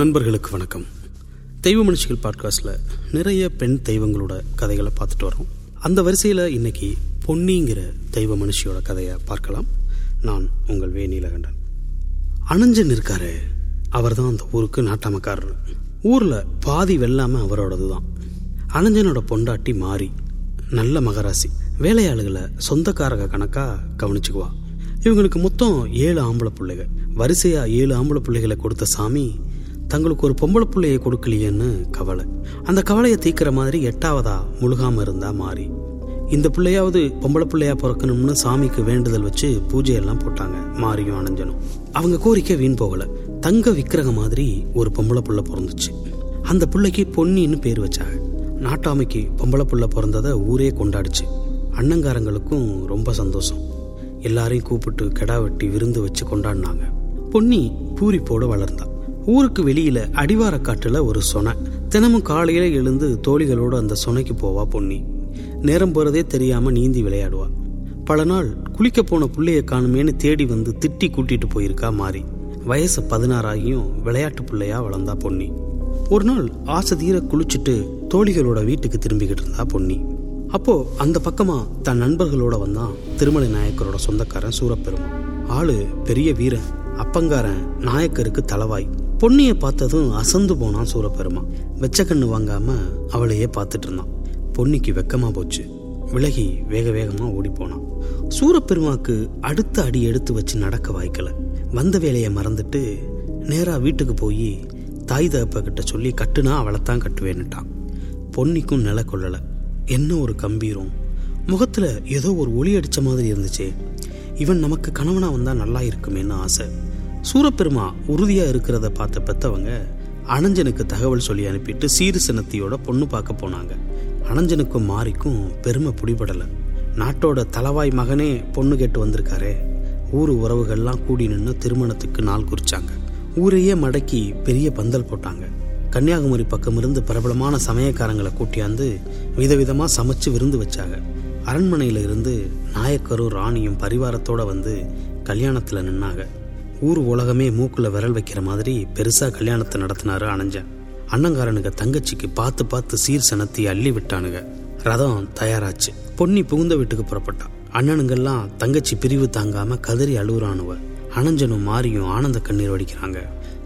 நண்பர்களுக்கு வணக்கம். தெய்வ மனுஷிகள் பாட்காஸ்டில் நிறைய பெண் தெய்வங்களோட கதைகளை பார்த்துட்டு வரோம். அந்த வரிசையில் இன்னைக்கு பொன்னிங்கிற தெய்வ மனுஷியோட கதையை பார்க்கலாம். நான் உங்கள் வே நீலகண்டன். அனஞ்சன் இருக்காரு. அவர் தான் அந்த ஊருக்கு நாட்டாமக்காரர். ஊரில் பாதி வெல்லாம அவரோடது தான் அணஞ்சனோட பொண்டாட்டி மாறி நல்ல மகராசி. வேலையாளுகளை சொந்தக்காரக கணக்கா கவனிச்சுக்குவா. இவங்களுக்கு மொத்தம் ஏழு ஆம்பளை பிள்ளைகள். வரிசையா ஏழு ஆம்பளை பிள்ளைகளை கொடுத்த சாமி தங்களுக்கு ஒரு பொம்பளை பிள்ளையை கொடுக்கலையேன்னு கவலை. அந்த கவலையை தீக்கிற மாதிரி எட்டாவதா முழுகாம இருந்தா மாறி. இந்த பிள்ளையாவது பொம்பளை பிள்ளையா பிறக்கணும்னு சாமிக்கு வேண்டுதல் வச்சு பூஜையெல்லாம் போட்டாங்க மாரியும் அணைஞ்சனும் அவங்க கோரிக்கை வீண் போகல. தங்க விக்கிரக மாதிரி ஒரு பொம்பளை புள்ள பிறந்துச்சு. அந்த பிள்ளைக்கு பொன்னின்னு பேர் வச்சாங்க. நாட்டாமைக்கு பொம்பளை புள்ள பிறந்ததை ஊரே கொண்டாடுச்சு. அண்ணங்காரங்களுக்கும் ரொம்ப சந்தோஷம். எல்லாரையும் கூப்பிட்டு கெடா வெட்டி விருந்து வச்சு கொண்டாடினாங்க. பொன்னி பூரிப்போடு வளர்ந்தா. ஊருக்கு வெளியில அடிவார காட்டுல ஒரு சொனை. தினமும் காலையில எழுந்து தோழிகளோடு அந்த சொனைக்கு போவா பொன்னி. நேரம் போறதே தெரியாம நீந்தி விளையாடுவா. பல நாள் குளிக்க போன பிள்ளைய காணுமேன்னு தேடி வந்து திட்டி கூட்டிட்டு போயிருக்கா மாறி. வயசு பதினாறாகியும் விளையாட்டு பிள்ளையா வளர்ந்தா பொன்னி. ஒரு நாள் ஆசை தீர குளிச்சுட்டு தோழிகளோட வீட்டுக்கு திரும்பிக்கிட்டு இருந்தா பொன்னி. அப்போ அந்த பக்கமா தன் நண்பர்களோட வந்தான் திருமலை நாயக்கரோட சொந்தக்காரன் சூரப்பெருமான். ஆளு பெரிய வீரன் அப்பங்காரன் நாயக்கருக்கு தலவாய். பொன்னியை பார்த்ததும் அசந்து போனான் சூரப்பெருமா வெச்ச கண்ணு வாங்காம அவளையே பார்த்துட்டு இருந்தான். பொன்னிக்கு வெக்கமா போச்சு. விலகி வேக வேகமா ஓடி போனான். சூரப்பெருமாக்கு அடுத்த அடி எடுத்து வச்சு நடக்க வாய்க்கல. வந்த வேலையை மறந்துட்டு நேரா வீட்டுக்கு போய் தாய் தகப்ப கிட்ட சொல்லி கட்டுனா அவளைத்தான் கட்டுவேன்னுட்டான். பொன்னிக்கும் நில கொள்ளல. என்ன ஒரு கம்பீரம். முகத்துல ஏதோ ஒரு ஒளி அடிச்ச மாதிரி இருந்துச்சே. இவன் நமக்கு கணவனா வந்தா நல்லா இருக்குமேன்னு ஆசை. சூரப்பெருமா உறுதியா இருக்கிறத பார்த்த பெத்தவங்க அனஞ்சனுக்கு தகவல் சொல்லி அனுப்பிட்டு சீரு சினத்தியோட பொண்ணு பார்க்க போனாங்க. அனஞ்சனுக்கும் மாரிக்கும் பெருமை பிடிபடல. நாட்டோட தலவாய் மகனே பொண்ணு கேட்டு வந்திருக்காரே. ஊர் உறவுகள்லாம் கூடி நின்று திருமணத்துக்கு நாள் குறிச்சாங்க. ஊரையே மடக்கி பெரிய பந்தல் போட்டாங்க. கன்னியாகுமரி பக்கம் இருந்து பிரபலமான சமயக்காரங்களை கூட்டியாந்து விதவிதமா சமைச்சு விருந்து வச்சாங்க. அரண்மனையில இருந்து நாயக்கரும் ராணியும் பரிவாரத்தோட வந்து கல்யாணத்துல நின்னாங்க. ஊர் உலகமே மூக்குல விரல் வைக்கிற மாதிரி பெருசா கல்யாணத்தை நடத்தினாரு அணைஞ்சன் அண்ணங்காரனுங்க தங்கச்சிக்கு பார்த்து பார்த்து சீர் சனத்தி அள்ளி விட்டானுங்க. ரதம் தயாராச்சு. பொன்னி புகுந்த வீட்டுக்கு புறப்பட்டான் அண்ணனுங்கெல்லாம் தங்கச்சி பிரிவு தாங்காம கதறி அழுகுறானுவ. அனஞ்சனும் மாரியும் ஆனந்த கண்ணீர் வடிக்கிறாங்க.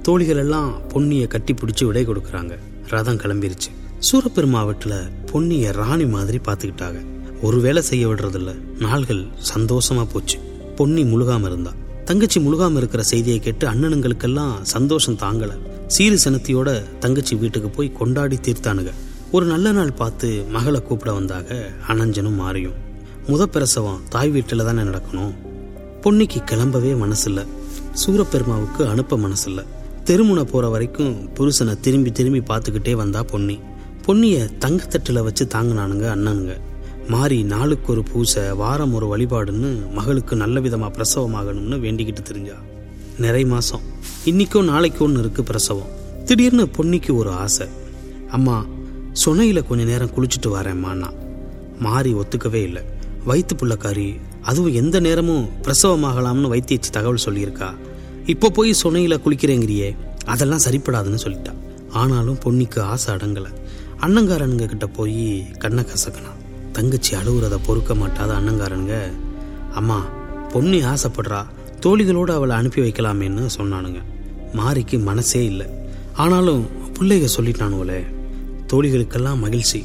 தோழிகள் எல்லாம் பொன்னியை கட்டி பிடிச்சு விடை கொடுக்கறாங்க. ரதம் கிளம்பிருச்சு. சூரப்பெருமா வீட்டுல பொன்னிய ராணி மாதிரி பாத்துக்கிட்டாங்க ஒரு வேலை செய்ய விடுறதில்ல. நாள்கள் சந்தோஷமா போச்சு. பொன்னி முழுகாம இருந்தா. தங்கச்சி முழுகாம இருக்கிற செய்தியை கேட்டு அண்ணனுங்களுக்கெல்லாம் சந்தோஷம் தாங்கல. சீரு சனத்தியோட தங்கச்சி வீட்டுக்கு போய் கொண்டாடி தீர்த்தானுங்க. ஒரு நல்ல நாள் பார்த்து மகளை கூப்பிட வந்தாக அனஞ்சனும் மாறியும் முத பிரசவம் தாய் வீட்டில் தானே நடக்கணும். பொன்னிக்கு கிளம்பவே மனசில்ல. சூரப்பெருமாவுக்கு அனுப்ப மனசில்ல. தெருமுனை போற வரைக்கும் புருஷனை திரும்பி திரும்பி பார்த்துக்கிட்டே வந்தா பொன்னி. பொன்னிய தங்கத்தட்டில் வச்சு தாங்கினானுங்க அண்ணனுங்க. மாறி நாளுக்கு ஒரு பூசை வாரம் ஒரு வழிபாடுன்னு மகளுக்கு நல்ல விதமாக பிரசவமாகணும்னு வேண்டிக்கிட்டு தெரிஞ்சா. நிறை மாதம் இன்னைக்கும் நாளைக்கும் இருக்குது பிரசவம். திடீர்னு பொன்னிக்கு ஒரு ஆசை. அம்மா சுனையில் கொஞ்ச நேரம் குளிச்சுட்டு வரேம்மாண்ணா மாறி ஒத்துக்கவே இல்லை. வயிற்று புள்ளக்காரி அதுவும் எந்த நேரமும் பிரசவமாகலாம்னு வைத்தியச்சு தகவல் சொல்லியிருக்கா. இப்போ போய் சுனையில் குளிக்கிறேங்கிறியே அதெல்லாம் சரிப்படாதுன்னு சொல்லிட்டா. ஆனாலும் பொன்னிக்கு ஆசை அடங்கலை. அண்ணங்காரனுங்க கிட்ட போய் கண்ணை கசக்கனா தங்கச்சி அழுகுறத பொறுக்க மாட்டாத அண்ணங்காரனுங்க. அம்மா பொன்னி ஆசைப்படுறா. தோழிகளோடு அவளை அனுப்பி வைக்கலாமேன்னு சொன்னானுங்க. மாரிக்கு மனசே இல்லை. ஆனாலும் பிள்ளைக சொல்லிட்டானுங்களே. தோழிகளுக்கெல்லாம் மகிழ்ச்சி.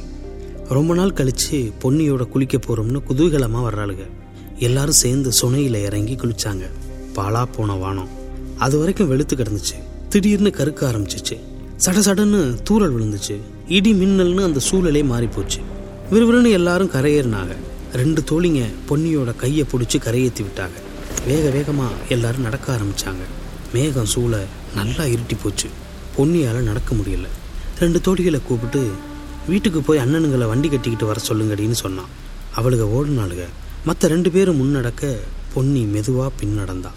ரொம்ப நாள் கழித்து பொன்னியோட குளிக்க போகிறோம்னு குதூகலமாக வர்றாளுங்க. எல்லாரும் சேர்ந்து சுனையில் இறங்கி குளிச்சாங்க. பாலா போன வானம். அது வரைக்கும் வெளுத்து கிடந்துச்சு. திடீர்னு கருக்க ஆரம்பிச்சிச்சு. சட சடன்னு தூரல் விழுந்துச்சு. இடி மின்னல்னு அந்த சூழலே மாறி போச்சு விறுவிறுன்னு எல்லாரும் கரையேறினாங்க. ரெண்டு தோழிங்க பொன்னியோட கையை பிடிச்சி கரையேற்றி விட்டாங்க. வேக வேகமாக எல்லாரும் நடக்க ஆரம்பித்தாங்க மேகம் சூழ நல்லா இருட்டி போச்சு. பொன்னியால் நடக்க முடியல. ரெண்டு தோழிகளை கூப்பிட்டு வீட்டுக்கு போய் அண்ணனுங்களை வண்டி கட்டிக்கிட்டு வர சொல்லுங்கடின்னு சொன்னான். அவளுக ஓடுனாளுக. மற்ற ரெண்டு பேரும் முன்னடக்க பொன்னி மெதுவாக பின் நடந்தா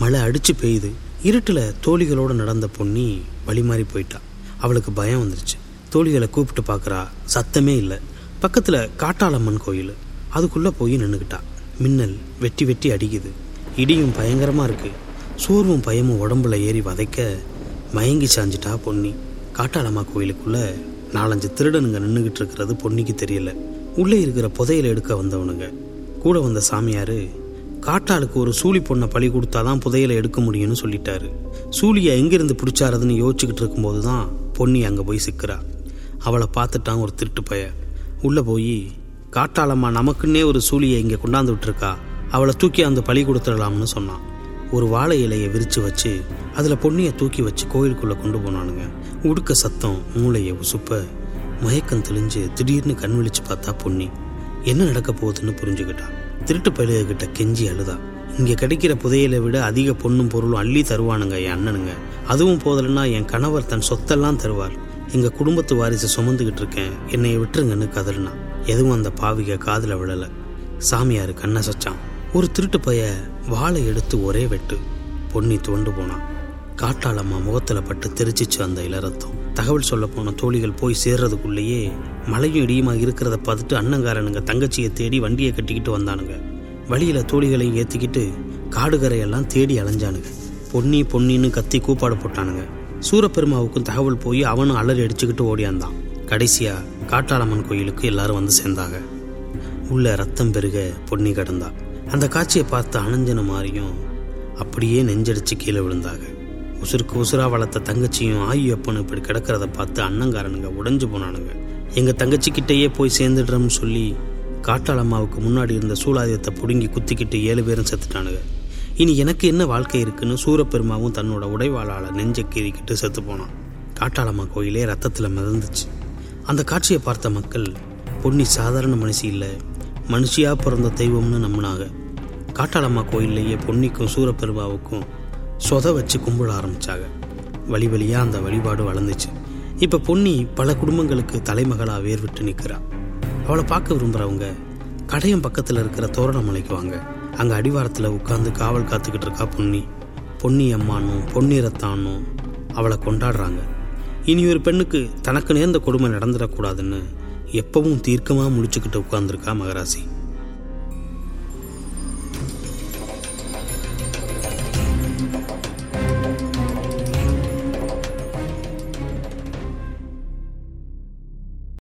மழை அடித்து பெய்யுது இருட்டில் தோழிகளோடு நடந்த பொன்னி வழி மாறி போயிட்டா. அவளுக்கு பயம் வந்துருச்சு. தோழிகளை கூப்பிட்டு பார்க்குறா சத்தமே இல்லை. பக்கத்தில் காட்டாளம்மன் கோயில். அதுக்குள்ளே போய் நின்றுக்கிட்டா மின்னல் வெட்டி வெட்டி அடிக்குது. இடியும் பயங்கரமாக இருக்குது சோர்வும் பயமும் உடம்புல ஏறி வதைக்க மயங்கி சாஞ்சிட்டா பொன்னி. காட்டாளம்மா கோயிலுக்குள்ளே நாலஞ்சு திருடனுங்க நின்றுக்கிட்டு இருக்கிறது பொன்னிக்கு தெரியல. உள்ளே இருக்கிற புதையில எடுக்க வந்தவனுங்க. கூட வந்த சாமியார் காட்டாளுக்கு ஒரு சூழி பொண்ணை பழி கொடுத்தா தான் புதையலை எடுக்க முடியும்னு சொல்லிட்டாரு. சூழியை எங்கிருந்து பிடிச்சாரதுன்னு யோசிச்சுக்கிட்டு இருக்கும்போது தான் பொன்னி அங்கே போய் சிக்கிறா. அவளை பார்த்துட்டான் ஒரு திருட்டு பையன். உள்ளே போய் காட்டாளம்மா நமக்குன்னே ஒரு சூழியை இங்கே கொண்டாந்து விட்டுருக்கா. அவளை தூக்கி அந்த பழி கொடுத்துடலாம்னு சொன்னான். ஒரு வாழை இலையை விரித்து வச்சு அதில் பொன்னியை தூக்கி வச்சு கோயிலுக்குள்ளே கொண்டு போனானுங்க. உடுக்க சத்தம் மூளையை உசுப்ப மயக்கம் தெளிஞ்சு திடீர்னு கண் விழிச்சு பார்த்தா பொன்னி. என்ன நடக்க போகுதுன்னு புரிஞ்சுக்கிட்டா. திருட்டு பயிலுகிட்ட கெஞ்சி அழுதா. இங்கே கிடைக்கிற புதையலை விட அதிக பொண்ணும் பொருளும் அள்ளி தருவானுங்க என் அண்ணனுங்க. அதுவும் போதலைன்னா என் கணவர் தன் சொத்தெல்லாம் தருவார். எங்கள் குடும்பத்து வாரிசை சுமந்துக்கிட்டு இருக்கேன். என்னை விட்டுருங்கன்னு கதறினா எதுவும் அந்த பாவிக காதில் விழலை. சாமியார் கண்ணசச்சான் ஒரு திருட்டு பைய வாளை எடுத்து ஒரே வெட்டு. பொன்னி துவண்டு போனான். காட்டாளம்மா முகத்தில் பட்டு தெரிச்சிச்சு அந்த இளரத்தம். தகவல் சொல்ல போன தோழிகள் போய் சேர்றதுக்குள்ளேயே மழையும் இடியுமா இருக்கிறத பார்த்துட்டு அண்ணங்காரனுங்க தங்கச்சியை தேடி வண்டியை கட்டிக்கிட்டு வந்தானுங்க. வழியில தோழிகளையும் ஏற்றிக்கிட்டு காடுகரையெல்லாம் தேடி அலைஞ்சானுங்க. பொன்னி பொன்னின்னு கத்தி கூப்பாடு போட்டானுங்க. சூரப்பெருமாவுக்கும் தகவல் போய் அவனும் அலறி அடிச்சுக்கிட்டு ஓடியாந்தான். கடைசியா காட்டாளம்மன் கோயிலுக்கு எல்லாரும் வந்து சேர்ந்தாங்க. உள்ள ரத்தம் பெருக பொன்னி கிடந்தா. அந்த காட்சியை பார்த்து அணைஞ்சன மாதிரியும் அப்படியே நெஞ்சடிச்சு கீழே விழுந்தாங்க. உசுருக்கு உசுரா வளர்த்த தங்கச்சியும் ஆயுப்பனும் இப்படி கிடக்கிறத பார்த்து அண்ணங்காரனுங்க உடைஞ்சு போனானுங்க. எங்க தங்கச்சிக்கிட்டேயே போய் சேர்ந்துடுறோம்னு சொல்லி காட்டாளம்மாவுக்கு முன்னாடி இருந்த சூலாயுதத்தை பிடுங்கி குத்திக்கிட்டு ஏழு பேரும் செத்துட்டானுங்க. இனி எனக்கு என்ன வாழ்க்கை இருக்குன்னு சூரப்பெருமாவும் தன்னோட உடைவாளால நெஞ்சை கீறிக்கிட்டு செத்து போனான். காட்டாளம்மா கோயிலே ரத்தத்தில் மிதந்துச்சு. அந்த காட்சியை பார்த்த மக்கள் பொன்னி சாதாரண மனுஷி இல்லை மனுஷியா பிறந்த தெய்வம்னு நம்பினாங்க. காட்டாளம்மா கோயில்லையே பொன்னிக்கும் சூரப்பெருமாவுக்கும் சொத வச்சு கும்பிட ஆரம்பிச்சாங்க. வழி வழியாக அந்த வழிபாடு வளர்ந்துச்சு. இப்போ பொன்னி பல குடும்பங்களுக்கு தலைமகளாக வேர்விட்டு நிற்கிறா அவளை பார்க்க விரும்புகிறவங்க கடையம் பக்கத்தில் இருக்கிற தோரணமலைக்கு வாங்க. அங்கே அடிவாரத்தில் உட்காந்து காவல் காத்துக்கிட்டு இருக்கா பொன்னி. பொன்னி அம்மானும் பொன்னிறத்தானும் அவளை கொண்டாடுறாங்க. இனி ஒரு பெண்ணுக்கு தனக்கு நேர்ந்த கொடுமை நடந்துடக்கூடாதுன்னு எப்பவும் தீர்க்கமாக முடிச்சுக்கிட்டு உட்காந்துருக்கா மகராசி.